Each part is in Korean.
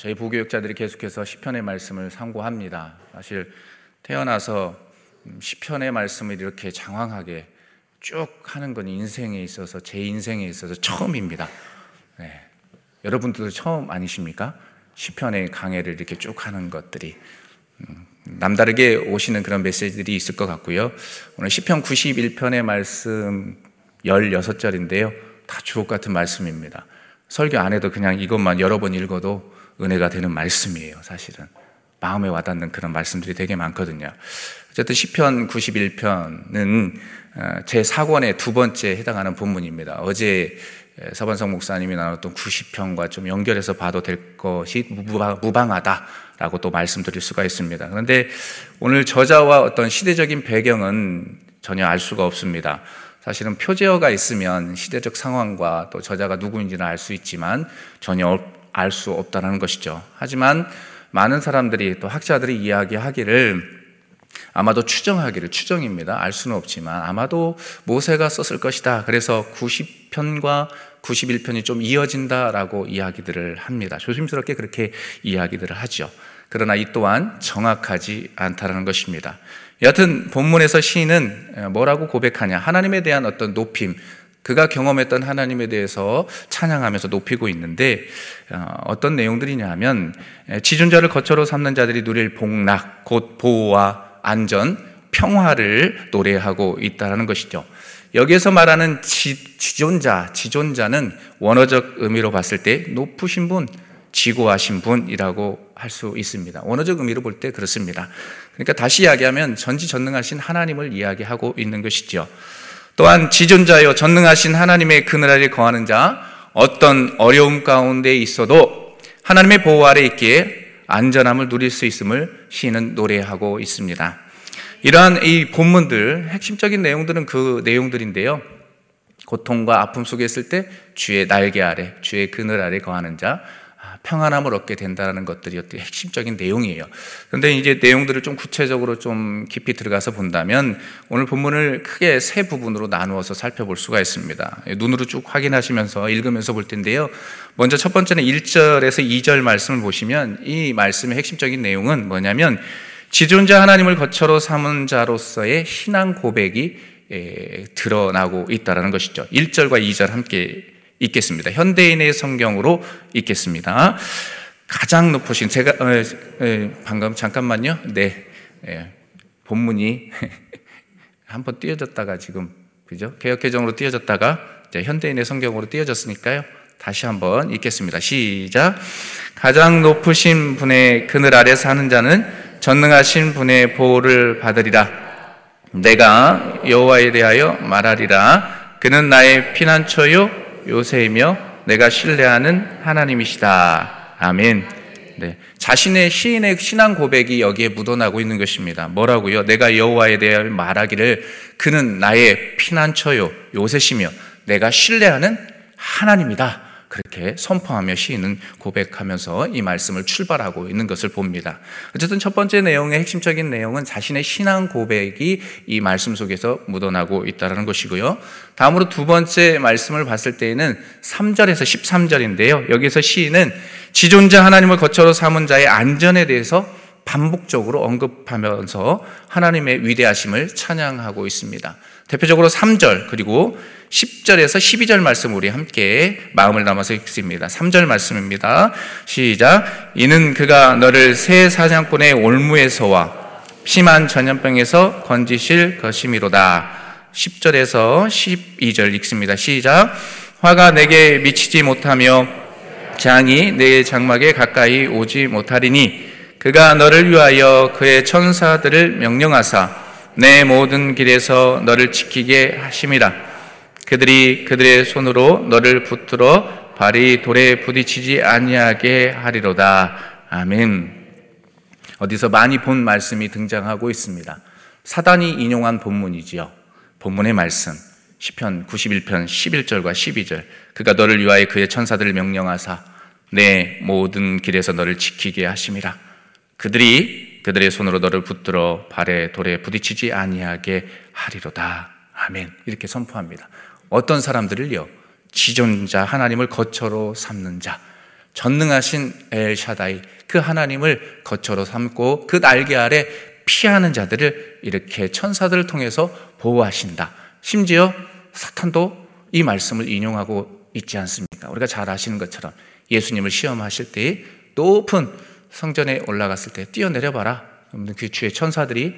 저희 부교육자들이 계속해서 시편의 말씀을 상고합니다. 사실 태어나서 시편의 말씀을 이렇게 장황하게 쭉 하는 건 인생에 있어서 제 인생에 있어서 처음입니다. 네. 여러분들도 처음 아니십니까? 시편의 강해를 이렇게 쭉 하는 것들이 음, 남다르게 오시는 그런 메시지들이 있을 것 같고요. 오늘 시편 91편의 말씀 16절인데요. 다 주옥 같은 말씀입니다. 설교 안 해도 그냥 이것만 여러 번 읽어도 은혜가 되는 말씀이에요, 사실은. 마음에 와닿는 그런 말씀들이 되게 많거든요. 어쨌든 시편 91편은 어, 제 4권의 두 번째 해당하는 본문입니다. 어제 서반성 목사님이 나눴던 90편과 좀 연결해서 봐도 될 것이 무방하다라고 또 말씀드릴 수가 있습니다. 그런데 오늘 저자와 어떤 시대적인 배경은 전혀 알 수가 없습니다. 사실은 표제어가 있으면 시대적 상황과 또 저자가 누구인지는 알 수 있지만 전혀 알 수 없다는 것이죠. 하지만 많은 사람들이 또 학자들이 이야기하기를 아마도 추정하기를 추정입니다. 알 수는 없지만 아마도 모세가 썼을 것이다. 그래서 90편과 91편이 좀 이어진다라고 이야기들을 합니다. 조심스럽게 그렇게 이야기들을 하죠. 그러나 이 또한 정확하지 않다라는 것입니다. 여하튼 본문에서 시인은 뭐라고 고백하냐? 하나님에 대한 어떤 높임, 그가 경험했던 하나님에 대해서 찬양하면서 높이고 있는데 어, 어떤 내용들이냐 하면 지존자를 거처로 삼는 자들이 누릴 복락, 곧 보호와 안전, 평화를 노래하고 있다는 것이죠. 여기에서 말하는 지, 지존자, 지존자는 원어적 의미로 봤을 때 높으신 분, 지고하신 분이라고 할 수 있습니다. 원어적 의미로 볼 때 그렇습니다. 그러니까 다시 이야기하면 전지전능하신 하나님을 이야기하고 있는 것이죠. 또한 지존자여 전능하신 하나님의 그늘 아래 거하는 자 어떤 어려움 가운데 있어도 하나님의 보호 아래 있기에 안전함을 누릴 수 있음을 시인은 노래하고 있습니다. 이러한 이 본문들 핵심적인 내용들은 그 내용들인데요. 고통과 아픔 속에 있을 때 주의 날개 아래, 주의 그늘 아래 거하는 자 아, 평안함을 얻게 된다는 것들이 핵심적인 내용이에요. 그런데 이제 내용들을 좀 구체적으로 좀 깊이 들어가서 본다면 오늘 본문을 크게 세 부분으로 나누어서 살펴볼 수가 있습니다. 눈으로 쭉 확인하시면서 읽으면서 볼 텐데요. 먼저 첫 번째는 1절에서 2절 말씀을 보시면 이 말씀의 핵심적인 내용은 뭐냐면 지존자 하나님을 거처로 삼은 자로서의 신앙 고백이 드러나고 있다는 것이죠. 1절과 2절 함께 읽겠습니다. 현대인의 성경으로 읽겠습니다. 가장 높으신 제가 어, 에, 방금 잠깐만요. 네, 에, 본문이 한번 띄어졌다가 지금 그죠? 개혁개정으로 띄어졌다가 현대인의 성경으로 띄어졌으니까요. 다시 한번 읽겠습니다. 시작. 가장 높으신 분의 그늘 아래 사는 자는 전능하신 분의 보호를 받으리라. 내가 여호와에 대하여 말하리라. 그는 나의 피난처요 요새이며 내가 신뢰하는 하나님이시다. 아멘. 네. 자신의 시인의 신앙 고백이 여기에 묻어나고 있는 것입니다. 뭐라고요? 내가 여호와에 대하여 말하기를 그는 나의 피난처요 요새시며 내가 신뢰하는 하나님이다. 그렇게 선포하며 시인은 고백하면서 이 말씀을 출발하고 있는 것을 봅니다. 어쨌든 첫 번째 내용의 핵심적인 내용은 자신의 신앙 고백이 이 말씀 속에서 묻어나고 있다는 것이고요. 다음으로 두 번째 말씀을 봤을 때에는 3절에서 13절인데요. 여기서 시인은 지존자 하나님을 거처로 삼은 자의 안전에 대해서 반복적으로 언급하면서 하나님의 위대하심을 찬양하고 있습니다. 대표적으로 3절 그리고 10절에서 12절 말씀 우리 함께 마음을 담아서 읽습니다. 3절 말씀입니다. 시작. 이는 그가 너를 새 사냥꾼의 올무에서와 심한 전염병에서 건지실 것이미로다. 10절에서 12절 읽습니다. 시작. 화가 내게 미치지 못하며 장이 내 장막에 가까이 오지 못하리니 그가 너를 위하여 그의 천사들을 명령하사 내 모든 길에서 너를 지키게 하심이라. 그들이 그들의 손으로 너를 붙들어 발이 돌에 부딪히지 아니하게 하리로다. 아멘. 어디서 많이 본 말씀이 등장하고 있습니다. 사단이 인용한 본문이지요. 본문의 말씀. 시편 91편 11절과 12절. 그가 너를 위하여 그의 천사들을 명령하사 내 모든 길에서 너를 지키게 하심이라. 그들이 그들의 손으로 너를 붙들어 발에 돌에 부딪히지 아니하게 하리로다. 아멘. 이렇게 선포합니다. 어떤 사람들을요? 지존자 하나님을 거처로 삼는 자. 전능하신 엘샤다이 그 하나님을 거처로 삼고 그 날개 아래 피하는 자들을 이렇게 천사들을 통해서 보호하신다. 심지어 사탄도 이 말씀을 인용하고 있지 않습니까? 우리가 잘 아시는 것처럼 예수님을 시험하실 때 높은 성전에 올라갔을 때 뛰어내려 봐라. 그 주의 천사들이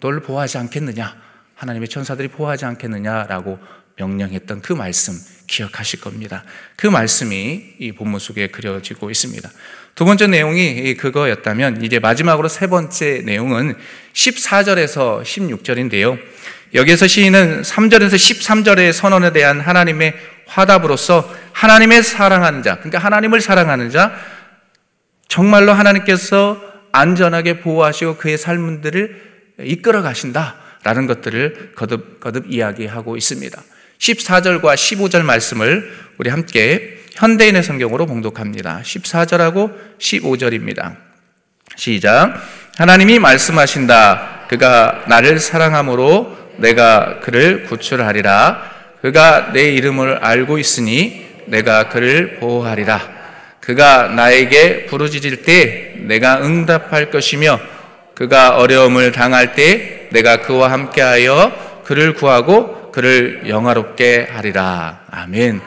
너를 보호하지 않겠느냐? 하나님의 천사들이 보호하지 않겠느냐라고 명령했던 그 말씀 기억하실 겁니다. 그 말씀이 이 본문 속에 그려지고 있습니다. 두 번째 내용이 그거였다면 이제 마지막으로 세 번째 내용은 14절에서 16절인데요. 여기에서 시인은 3절에서 13절의 선언에 대한 하나님의 화답으로서 하나님의 사랑하는 자, 그러니까 하나님을 사랑하는 자, 정말로 하나님께서 안전하게 보호하시고 그의 삶들을 이끌어 가신다라는 것들을 거듭 거듭 이야기하고 있습니다. 14절과 15절 말씀을 우리 함께 현대인의 성경으로 봉독합니다. 14절하고 15절입니다. 시작. 하나님이 말씀하신다. 그가 나를 사랑함으로 내가 그를 구출하리라. 그가 내 이름을 알고 있으니 내가 그를 보호하리라. 그가 나에게 부르짖을 때 내가 응답할 것이며 그가 어려움을 당할 때 내가 그와 함께하여 그를 구하고 그를 영화롭게 하리라. 아멘.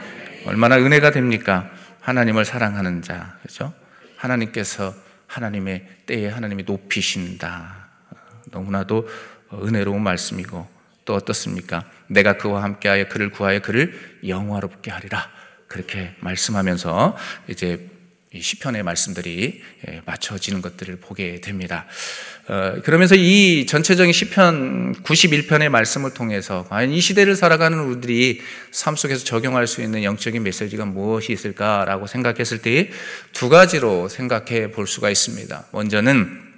얼마나 은혜가 됩니까? 하나님을 사랑하는 자, 그죠? 하나님께서 하나님의 때에 하나님이 높이신다. 너무나도 은혜로운 말씀이고 또 어떻습니까? 내가 그와 함께하여 그를 구하여 그를 영화롭게 하리라. 그렇게 말씀하면서 이제 시편의 말씀들이 예, 맞춰지는 것들을 보게 됩니다. 어, 그러면서 이 전체적인 시편 91편의 말씀을 통해서 과연 이 시대를 살아가는 우리들이 삶 속에서 적용할 수 있는 영적인 메시지가 무엇이 있을까라고 생각했을 때 두 가지로 생각해 볼 수가 있습니다. 먼저는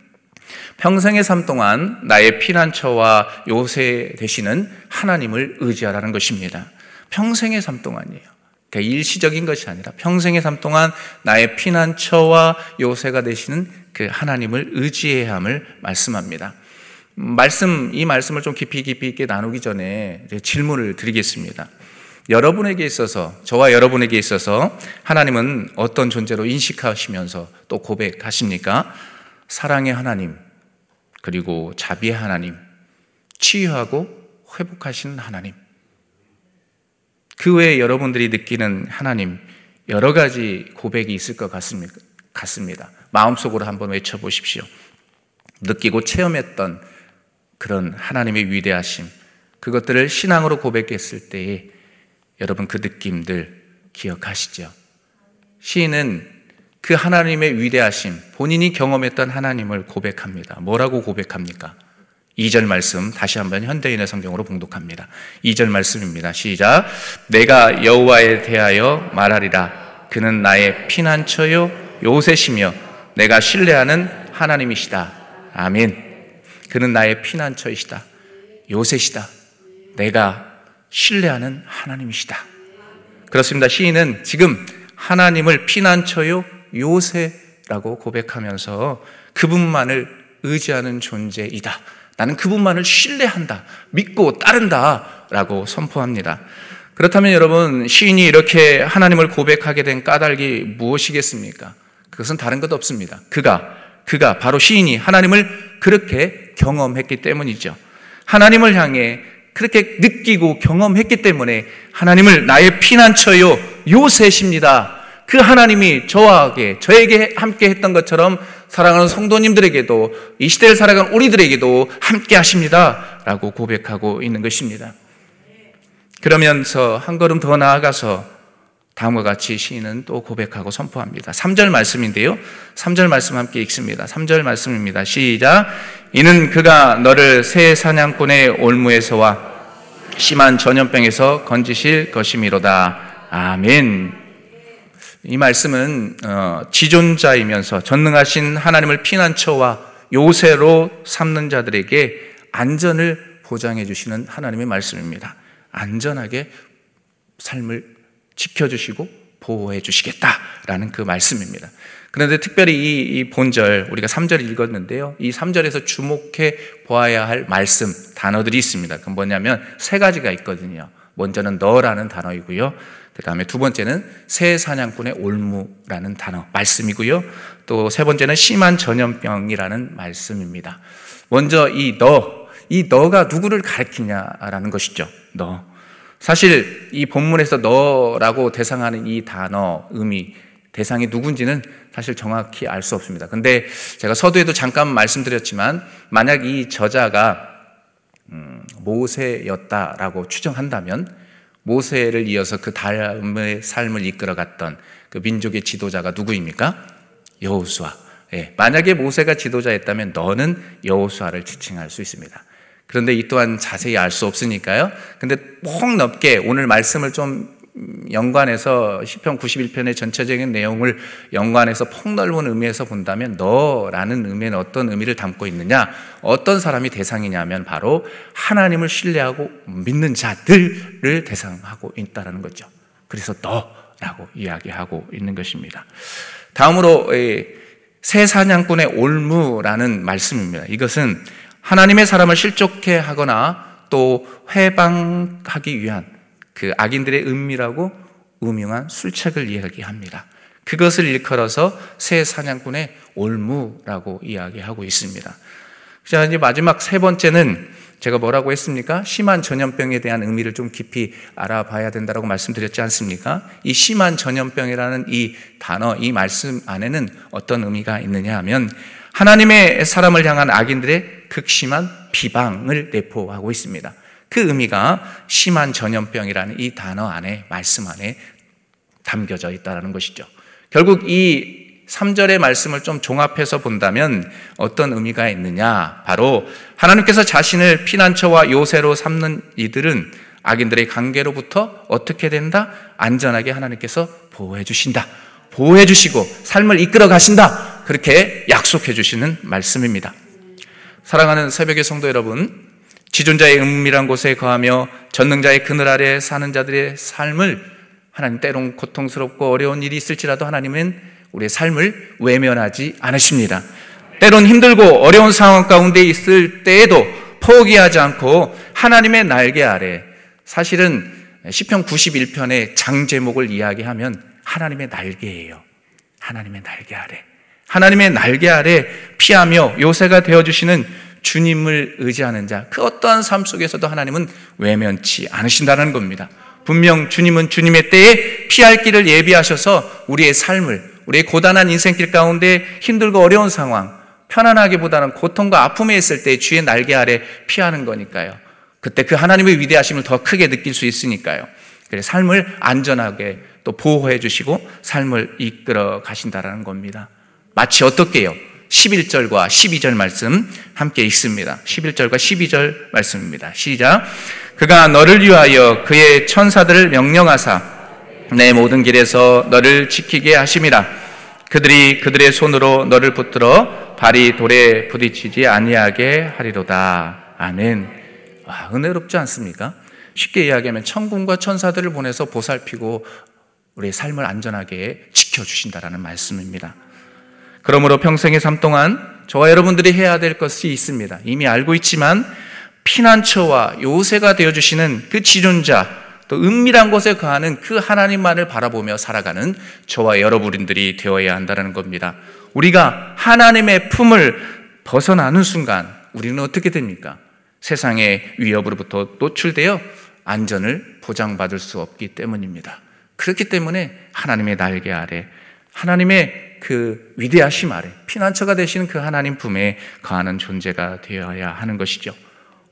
평생의 삶 동안 나의 피난처와 요새 되시는 하나님을 의지하라는 것입니다. 평생의 삶 동안이에요. 그러니까 일시적인 것이 아니라 평생의 삶 동안 나의 피난처와 요새가 되시는 그 하나님을 의지해야 함을 말씀합니다. 말씀, 이 말씀을 좀 깊이 깊이 있게 나누기 전에 질문을 드리겠습니다. 여러분에게 있어서, 저와 여러분에게 있어서 하나님은 어떤 존재로 인식하시면서 또 고백하십니까? 사랑의 하나님, 그리고 자비의 하나님, 치유하고 회복하시는 하나님. 그 외에 여러분들이 느끼는 하나님 여러 가지 고백이 있을 것 같습니다. 마음속으로 한번 외쳐보십시오. 느끼고 체험했던 그런 하나님의 위대하심, 그것들을 신앙으로 고백했을 때에 여러분 그 느낌들 기억하시죠? 시인은 그 하나님의 위대하심, 본인이 경험했던 하나님을 고백합니다. 뭐라고 고백합니까? 2절 말씀 다시 한번 현대인의 성경으로 봉독합니다. 2절 말씀입니다. 시작. 내가 여호와에 대하여 말하리라. 그는 나의 피난처요 요새시며 내가 신뢰하는 하나님이시다. 아멘. 그는 나의 피난처이시다. 요새시다. 내가 신뢰하는 하나님이시다. 그렇습니다. 시인은 지금 하나님을 피난처요 요새라고 고백하면서 그분만을 의지하는 존재이다. 나는 그분만을 신뢰한다. 믿고 따른다. 라고 선포합니다. 그렇다면 여러분, 시인이 이렇게 하나님을 고백하게 된 까닭이 무엇이겠습니까? 그것은 다른 것 없습니다. 그가, 그가 바로 시인이 하나님을 그렇게 경험했기 때문이죠. 하나님을 향해 그렇게 느끼고 경험했기 때문에 하나님을 나의 피난처요, 요새십니다. 그 하나님이 저와게, 저에게 함께 했던 것처럼 사랑하는 성도님들에게도 이 시대를 살아가는 우리들에게도 함께 하십니다. 라고 고백하고 있는 것입니다. 그러면서 한 걸음 더 나아가서 다음과 같이 시인은 또 고백하고 선포합니다. 3절 말씀인데요. 3절 말씀 함께 읽습니다. 3절 말씀입니다. 시작. 이는 그가 너를 새 사냥꾼의 올무에서와 심한 전염병에서 건지실 것이미로다. 아멘. 이 말씀은 어, 지존자이면서 전능하신 하나님을 피난처와 요새로 삼는 자들에게 안전을 보장해 주시는 하나님의 말씀입니다. 안전하게 삶을 지켜주시고 보호해 주시겠다라는 그 말씀입니다. 그런데 특별히 이, 이 본절, 우리가 3절 읽었는데요. 이 3절에서 주목해 보아야 할 말씀, 단어들이 있습니다. 그 뭐냐면 세 가지가 있거든요. 먼저는 너라는 단어이고요. 그 다음에 두 번째는 새 사냥꾼의 올무라는 단어, 말씀이고요. 또 세 번째는 심한 전염병이라는 말씀입니다. 먼저 이 너, 이 너가 누구를 가리키냐라는 것이죠. 너. 사실 이 본문에서 너라고 대상하는 이 단어, 의미, 대상이 누군지는 사실 정확히 알 수 없습니다. 근데 제가 서두에도 잠깐 말씀드렸지만 만약 이 저자가 음, 모세였다라고 추정한다면 모세를 이어서 그 다음의 삶을 이끌어갔던 그 민족의 지도자가 누구입니까? 여호수아. 예, 만약에 모세가 지도자였다면 너는 여호수아를 지칭할 수 있습니다. 그런데 이 또한 자세히 알 수 없으니까요. 근데 폭 넓게 오늘 말씀을 좀 연관해서 시편 91편의 전체적인 내용을 연관해서 폭넓은 의미에서 본다면 너라는 의미는 어떤 의미를 담고 있느냐? 어떤 사람이 대상이냐면 바로 하나님을 신뢰하고 믿는 자들을 대상하고 있다는 거죠. 그래서 너라고 이야기하고 있는 것입니다. 다음으로 새 사냥꾼의 올무라는 말씀입니다. 이것은 하나님의 사람을 실족해 하거나 또 회방하기 위한 그 악인들의 은밀하고 음흉한 술책을 이야기합니다. 그것을 일컬어서 새 사냥꾼의 올무라고 이야기하고 있습니다. 자, 이제 마지막 세 번째는 제가 뭐라고 했습니까? 심한 전염병에 대한 의미를 좀 깊이 알아봐야 된다고 말씀드렸지 않습니까? 이 심한 전염병이라는 이 단어, 이 말씀 안에는 어떤 의미가 있느냐 하면 하나님의 사람을 향한 악인들의 극심한 비방을 내포하고 있습니다. 그 의미가 심한 전염병이라는 이 단어 안에, 말씀 안에 담겨져 있다는 것이죠. 결국 이 3절의 말씀을 좀 종합해서 본다면 어떤 의미가 있느냐? 바로 하나님께서 자신을 피난처와 요새로 삼는 이들은 악인들의 관계로부터 어떻게 된다? 안전하게 하나님께서 보호해 주신다. 보호해 주시고 삶을 이끌어 가신다. 그렇게 약속해 주시는 말씀입니다. 사랑하는 새벽의 성도 여러분, 지존자의 은밀한 곳에 거하며 전능자의 그늘 아래 사는 자들의 삶을 하나님 때론 고통스럽고 어려운 일이 있을지라도 하나님은 우리의 삶을 외면하지 않으십니다. 때론 힘들고 어려운 상황 가운데 있을 때에도 포기하지 않고 하나님의 날개 아래 사실은 시편 91편의 장 제목을 이야기하면 하나님의 날개예요. 하나님의 날개 아래. 하나님의 날개 아래 피하며 요새가 되어 주시는 주님을 의지하는 자, 그 어떠한 삶 속에서도 하나님은 외면치 않으신다는 겁니다. 분명 주님은 주님의 때에 피할 길을 예비하셔서 우리의 삶을, 우리의 고단한 인생길 가운데 힘들고 어려운 상황, 편안하기보다는 고통과 아픔에 있을 때 주의 날개 아래 피하는 거니까요. 그때 그 하나님의 위대하심을 더 크게 느낄 수 있으니까요. 그래 삶을 안전하게 또 보호해 주시고 삶을 이끌어 가신다라는 겁니다. 마치 어떻게요? 11절과 12절 말씀 함께 읽습니다. 11절과 12절 말씀입니다. 시작. 그가 너를 위하여 그의 천사들을 명령하사 내 모든 길에서 너를 지키게 하심이라. 그들이 그들의 손으로 너를 붙들어 발이 돌에 부딪히지 아니하게 하리로다. 아멘. 와, 은혜롭지 않습니까? 쉽게 이야기하면 천군과 천사들을 보내서 보살피고 우리의 삶을 안전하게 지켜주신다라는 말씀입니다. 그러므로 평생의 삶 동안 저와 여러분들이 해야 될 것이 있습니다. 이미 알고 있지만 피난처와 요새가 되어주시는 그 지존자, 또 은밀한 곳에 거하는 그 하나님만을 바라보며 살아가는 저와 여러분들이 되어야 한다는 겁니다. 우리가 하나님의 품을 벗어나는 순간 우리는 어떻게 됩니까? 세상의 위협으로부터 노출되어 안전을 보장받을 수 없기 때문입니다. 그렇기 때문에 하나님의 날개 아래 하나님의 그 위대하심 아래 피난처가 되시는 그 하나님 품에 거하는 존재가 되어야 하는 것이죠.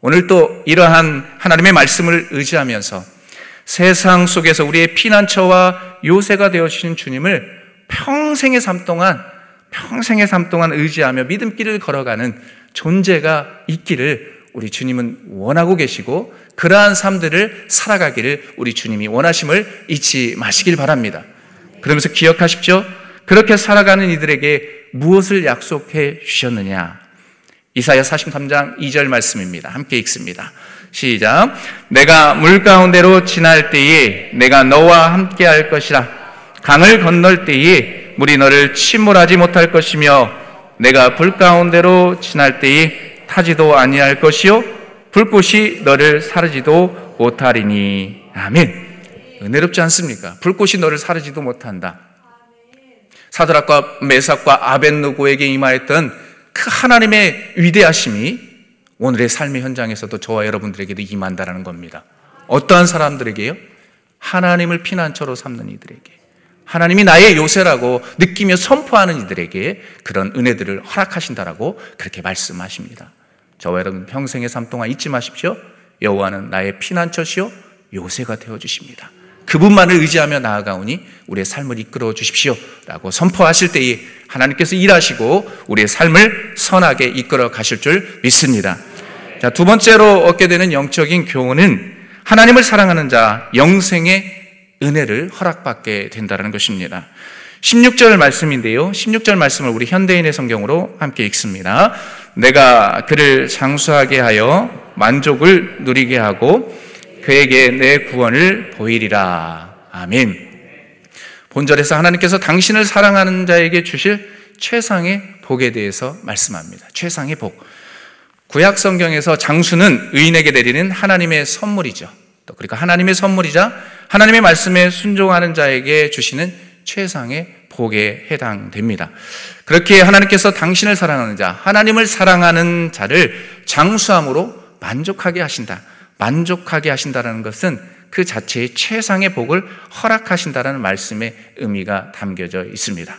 오늘 또 이러한 하나님의 말씀을 의지하면서 세상 속에서 우리의 피난처와 요새가 되어주신 주님을 평생의 삶 동안 평생의 삶 동안 의지하며 믿음길을 걸어가는 존재가 있기를 우리 주님은 원하고 계시고 그러한 삶들을 살아가기를 우리 주님이 원하심을 잊지 마시길 바랍니다. 그러면서 기억하십시오. 그렇게 살아가는 이들에게 무엇을 약속해 주셨느냐? 이사야 43장 2절 말씀입니다. 함께 읽습니다. 시작. 내가 물 가운데로 지날 때에 내가 너와 함께 할 것이라. 강을 건널 때에 물이 너를 침몰하지 못할 것이며 내가 불 가운데로 지날 때에 타지도 아니할 것이요 불꽃이 너를 사르지도 못하리니 아멘. 은혜롭지 않습니까? 불꽃이 너를 사르지도 못한다. 사드락과 메삭과 아벤누고에게 임하였던 그 하나님의 위대하심이 오늘의 삶의 현장에서도 저와 여러분들에게도 임한다라는 겁니다. 어떠한 사람들에게요? 하나님을 피난처로 삼는 이들에게. 하나님이 나의 요새라고 느끼며 선포하는 이들에게 그런 은혜들을 허락하신다라고 그렇게 말씀하십니다. 저와 여러분 평생의 삶 동안 잊지 마십시오. 여호와는 나의 피난처시요 요새가 되어 주십니다. 그분만을 의지하며 나아가오니 우리의 삶을 이끌어 주십시오 라고 선포하실 때에 하나님께서 일하시고 우리의 삶을 선하게 이끌어 가실 줄 믿습니다. 자, 두 번째로 얻게 되는 영적인 교훈은 하나님을 사랑하는 자 영생의 은혜를 허락받게 된다는 것입니다. 16절 말씀인데요. 16절 말씀을 우리 현대인의 성경으로 함께 읽습니다. 내가 그를 장수하게 하여 만족을 누리게 하고 그에게 내 구원을 보이리라. 아멘. 본절에서 하나님께서 당신을 사랑하는 자에게 주실 최상의 복에 대해서 말씀합니다. 최상의 복. 구약 성경에서 장수는 의인에게 내리는 하나님의 선물이죠. 또 그러니까 하나님의 선물이자 하나님의 말씀에 순종하는 자에게 주시는 최상의 복에 해당됩니다. 그렇게 하나님께서 당신을 사랑하는 자, 하나님을 사랑하는 자를 장수함으로 만족하게 하신다. 만족하게 하신다는 것은 그 자체의 최상의 복을 허락하신다는 말씀의 의미가 담겨져 있습니다.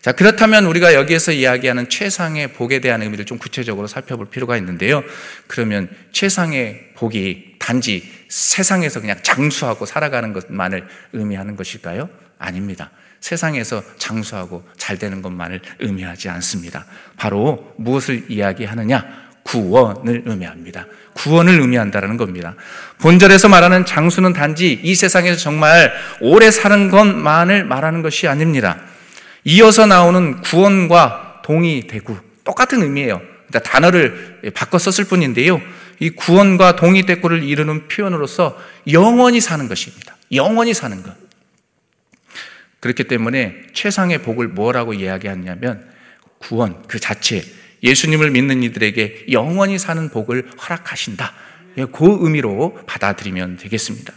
자, 그렇다면 우리가 여기에서 이야기하는 최상의 복에 대한 의미를 좀 구체적으로 살펴볼 필요가 있는데요. 그러면 최상의 복이 단지 세상에서 그냥 장수하고 살아가는 것만을 의미하는 것일까요? 아닙니다. 세상에서 장수하고 잘 되는 것만을 의미하지 않습니다. 바로 무엇을 이야기하느냐? 구원을 의미합니다. 구원을 의미한다는 겁니다. 본절에서 말하는 장수는 단지 이 세상에서 정말 오래 사는 것만을 말하는 것이 아닙니다. 이어서 나오는 구원과 동의대구 똑같은 의미예요. 그러니까 단어를 바꿔 썼을 뿐인데요. 이 구원과 동의대구를 이루는 표현으로서 영원히 사는 것입니다. 영원히 사는 것. 그렇기 때문에 최상의 복을 뭐라고 이야기하냐면 구원 그 자체 예수님을 믿는 이들에게 영원히 사는 복을 허락하신다. 그 의미로 받아들이면 되겠습니다.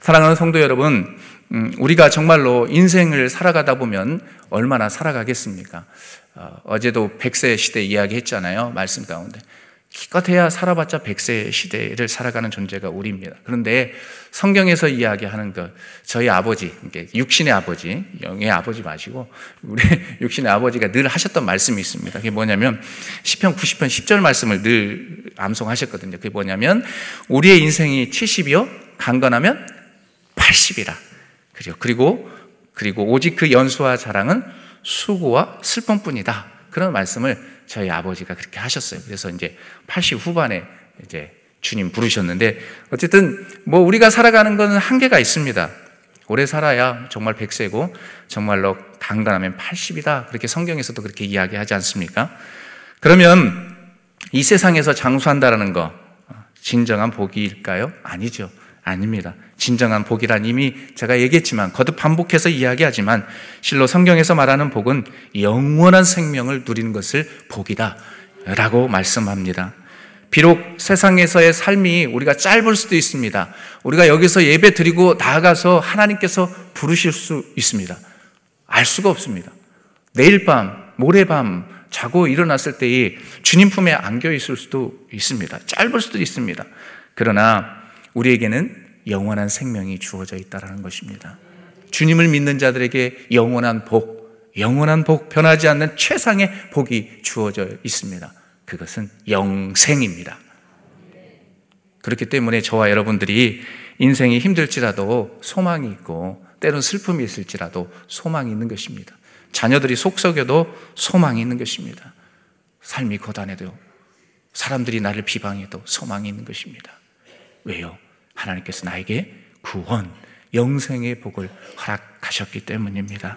사랑하는 성도 여러분, 음, 우리가 정말로 인생을 살아가다 보면 얼마나 살아가겠습니까? 어, 제도 100세 시대 이야기 했잖아요. 말씀 가운데. 기껏해야 살아봤자 100세 시대를 살아가는 존재가 우리입니다. 그런데 성경에서 이야기하는 것, 저희 아버지, 육신의 아버지, 영의 아버지 마시고, 우리 육신의 아버지가 늘 하셨던 말씀이 있습니다. 그게 뭐냐면, 10편 90편 10절 말씀을 늘 암송하셨거든요. 그게 뭐냐면, 우리의 인생이 70이요, 강건하면 80이라. 그리고, 그리고, 오직 그 연수와 자랑은 수고와 슬픔뿐이다. 그런 말씀을 저희 아버지가 그렇게 하셨어요. 그래서 이제 80 후반에 이제 주님 부르셨는데 어쨌든 뭐 우리가 살아가는 것은 한계가 있습니다. 오래 살아야 정말 100세고 정말로 강단하면 80이다. 그렇게 성경에서도 그렇게 이야기하지 않습니까? 그러면 이 세상에서 장수한다라는 거 진정한 복일까요? 아니죠. 아닙니다. 진정한 복이란 이미 제가 얘기했지만 거듭 반복해서 이야기하지만 실로 성경에서 말하는 복은 영원한 생명을 누리는 것을 복이다 라고 말씀합니다. 비록 세상에서의 삶이 우리가 짧을 수도 있습니다. 우리가 여기서 예배 드리고 나아가서 하나님께서 부르실 수 있습니다. 알 수가 없습니다. 내일 밤, 모레 밤 자고 일어났을 때에 주님 품에 안겨 있을 수도 있습니다. 짧을 수도 있습니다. 그러나 우리에게는 영원한 생명이 주어져 있다는 것입니다. 주님을 믿는 자들에게 영원한 복, 영원한 복, 변하지 않는 최상의 복이 주어져 있습니다. 그것은 영생입니다. 그렇기 때문에 저와 여러분들이 인생이 힘들지라도 소망이 있고 때론 슬픔이 있을지라도 소망이 있는 것입니다. 자녀들이 속썩여도 소망이 있는 것입니다. 삶이 고단해도 사람들이 나를 비방해도 소망이 있는 것입니다. 왜요? 하나님께서 나에게 구원, 영생의 복을 허락하셨기 때문입니다.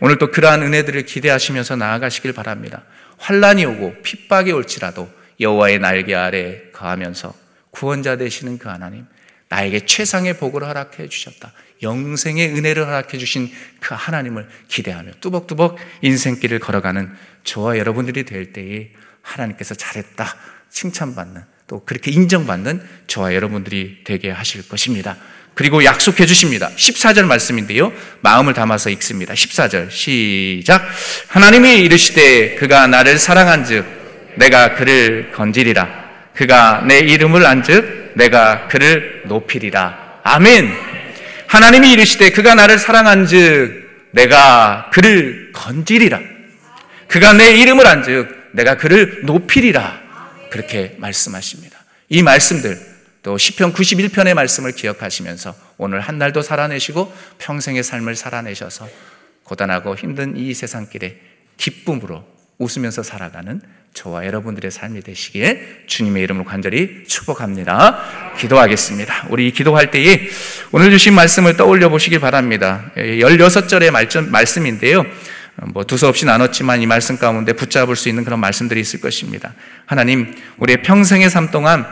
오늘 또 그러한 은혜들을 기대하시면서 나아가시길 바랍니다. 환란이 오고 핍박이 올지라도 여호와의 날개 아래 거하면서 구원자 되시는 그 하나님, 나에게 최상의 복을 허락해 주셨다. 영생의 은혜를 허락해 주신 그 하나님을 기대하며 뚜벅뚜벅 인생길을 걸어가는 저와 여러분들이 될 때에 하나님께서 잘했다 칭찬받는 또 그렇게 인정받는 저와 여러분들이 되게 하실 것입니다. 그리고 약속해 주십니다. 14절 말씀인데요. 마음을 담아서 읽습니다. 14절 시작. 하나님이 이르시되 그가 나를 사랑한즉 내가 그를 건지리라. 그가 내 이름을 안즉 내가 그를 높이리라. 아멘. 하나님이 이르시되 그가 나를 사랑한즉 내가 그를 건지리라. 그가 내 이름을 안즉 내가 그를 높이리라. 그렇게 말씀하십니다. 이 말씀들 또 시편 91편의 말씀을 기억하시면서 오늘 한 날도 살아내시고 평생의 삶을 살아내셔서 고단하고 힘든 이 세상길에 기쁨으로 웃으면서 살아가는 저와 여러분들의 삶이 되시기에 주님의 이름으로 간절히 축복합니다. 기도하겠습니다. 우리 기도할 때에 오늘 주신 말씀을 떠올려 보시길 바랍니다. 16절의 말씀인데요. 뭐 두서없이 나눴지만 이 말씀 가운데 붙잡을 수 있는 그런 말씀들이 있을 것입니다. 하나님, 우리의 평생의 삶 동안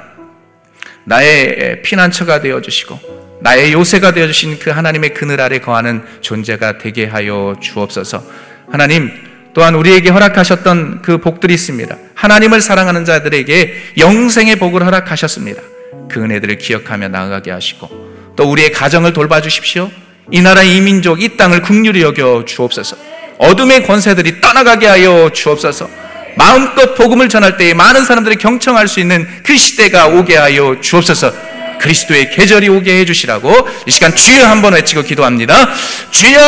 나의 피난처가 되어 주시고 나의 요새가 되어 주신 그 하나님의 그늘 아래 거하는 존재가 되게 하여 주옵소서. 하나님, 또한 우리에게 허락하셨던 그 복들이 있습니다. 하나님을 사랑하는 자들에게 영생의 복을 허락하셨습니다. 그 은혜들을 기억하며 나아가게 하시고 또 우리의 가정을 돌봐 주십시오. 이 나라 이 민족 이 땅을 국률이 여겨 주옵소서. 어둠의 권세들이 떠나가게 하여 주옵소서. 마음껏 복음을 전할 때에 많은 사람들이 경청할 수 있는 그 시대가 오게 하여 주옵소서. 그리스도의 계절이 오게 해주시라고 이 시간 주여 한번 외치고 기도합니다. 주여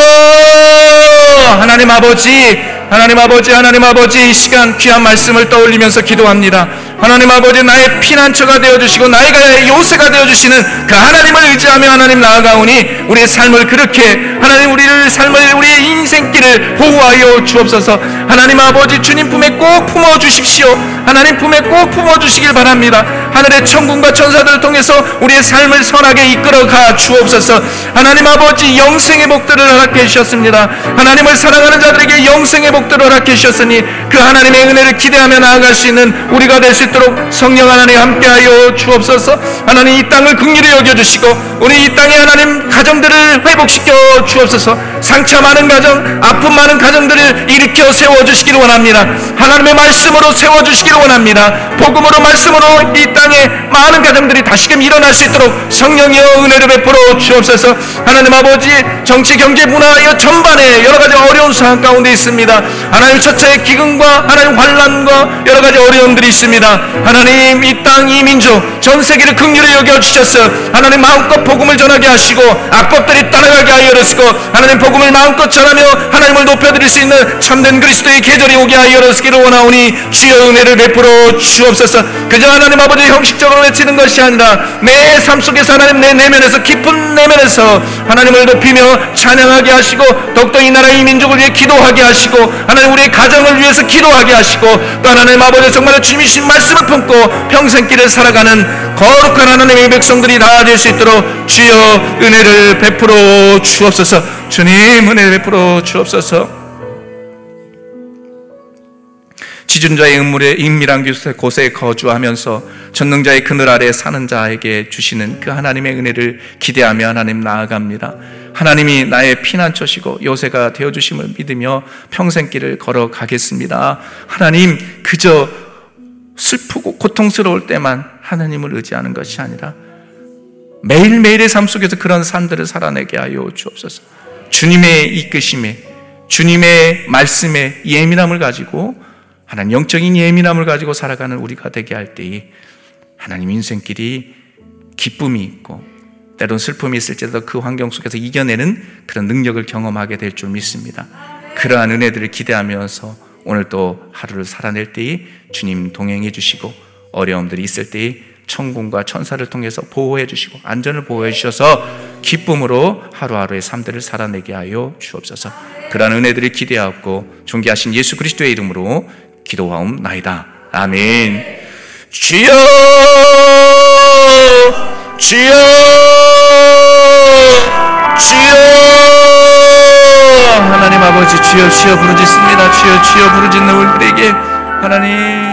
하나님 아버지 하나님 아버지 하나님 아버지 이 시간 귀한 말씀을 떠올리면서 기도합니다. 하나님 아버지 나의 피난처가 되어주시고 나의 요새가 되어주시는 그 하나님을 의지하며 하나님 나아가오니 우리의 삶을 그렇게 하나님 우리를 삶을 우리의 인생길을 보호하여 주옵소서 하나님 아버지 주님 품에 꼭 품어주십시오 하나님 품에 꼭 품어주시길 바랍니다. 하늘의 천군과 천사들을 통해서 우리의 삶을 선하게 이끌어가 주옵소서. 하나님 아버지 영생의 복들을 허락해 주셨습니다. 하나님을 사랑하는 자들에게 영생의 복들을 허락해 주셨으니 그 하나님의 은혜를 기대하며 나아갈 수 있는 우리가 될 수 있도록 성령 하나님 함께하여 주옵소서. 하나님 이 땅을 긍휼히 여겨 주시고 우리 이 땅에 하나님 가정들을 회복시켜 주옵소서. 상처 많은 가정 아픔 많은 가정들을 일으켜 세워 주시기를 원합니다. 하나님의 말씀으로 세워 주시기를 원합니다. 복음으로 말씀으로 이 땅에 많은 가정들이 다시금 일어날 수 있도록 성령이여 은혜를 베풀어 주옵소서. 하나님 아버지 정치 경제 문화 전반에 여러 가지 어려운 상황 가운데 있습니다. 하나님 첫째 기근과 하나님 환란과 여러 가지 어려움들이 있습니다. 하나님 이 땅 이 민족 전 세계를 극률히 여겨 주셨어 하나님 마음껏 복음을 전하게 하시고 악법들이 따라가게 하여 주시고 하나님 복음을 마음껏 전하며 하나님을 높여드릴 수 있는 참된 그리스도의 계절이 오게 하여 주시기를 원하오니 주여 은혜를 베풀어 주옵소서. 그저 하나님 아버지 형식적으로 외치는 것이 아니라 내 삶 속에서 하나님 내 내면에서 깊은 내면에서 하나님을 높이며 찬양하게 하시고 더욱더 이 나라 이 민족을 위해 기도하게 하시고 하나님 우리의 가정을 위해서 기도하게 하시고 또 하나님 아버지 정말 주님이신 말씀을 품고 평생길을 살아가는 거룩한 하나님의 백성들이 다 될 수 있도록 주여 은혜를 베풀어 주옵소서. 주님 은혜를 베풀어 주옵소서 지존자의 음물에 인밀한 곳에 거주하면서 전능자의 그늘 아래 사는 자에게 주시는 그 하나님의 은혜를 기대하며 하나님 나아갑니다. 하나님이 나의 피난처시고 요새가 되어 주심을 믿으며 평생길을 걸어가겠습니다. 하나님 그저 슬프고 고통스러울 때만 하나님을 의지하는 것이 아니라 매일매일의 삶 속에서 그런 삶들을 살아내게 하여 주옵소서. 주님의 이끄심에 주님의 말씀에 예민함을 가지고 하나님 영적인 예민함을 가지고 살아가는 우리가 되게 할 때에 하나님 인생길이 기쁨이 있고 때론 슬픔이 있을지라도 그 환경 속에서 이겨내는 그런 능력을 경험하게 될 줄 믿습니다. 그러한 은혜들을 기대하면서 오늘 또 하루를 살아낼 때에 주님 동행해 주시고 어려움들이 있을 때에 천군과 천사를 통해서 보호해 주시고 안전을 보호해 주셔서 기쁨으로 하루하루의 삶들을 살아내게 하여 주옵소서. 그러한 은혜들을 기대하고 존귀하신 예수 그리스도의 이름으로 기도하옵나이다. 아멘. 주여, 주여, 주여. 하나님 아버지 주여 주여 부르짖습니다. 주여 주여 부르짖는 우리들에게 하나님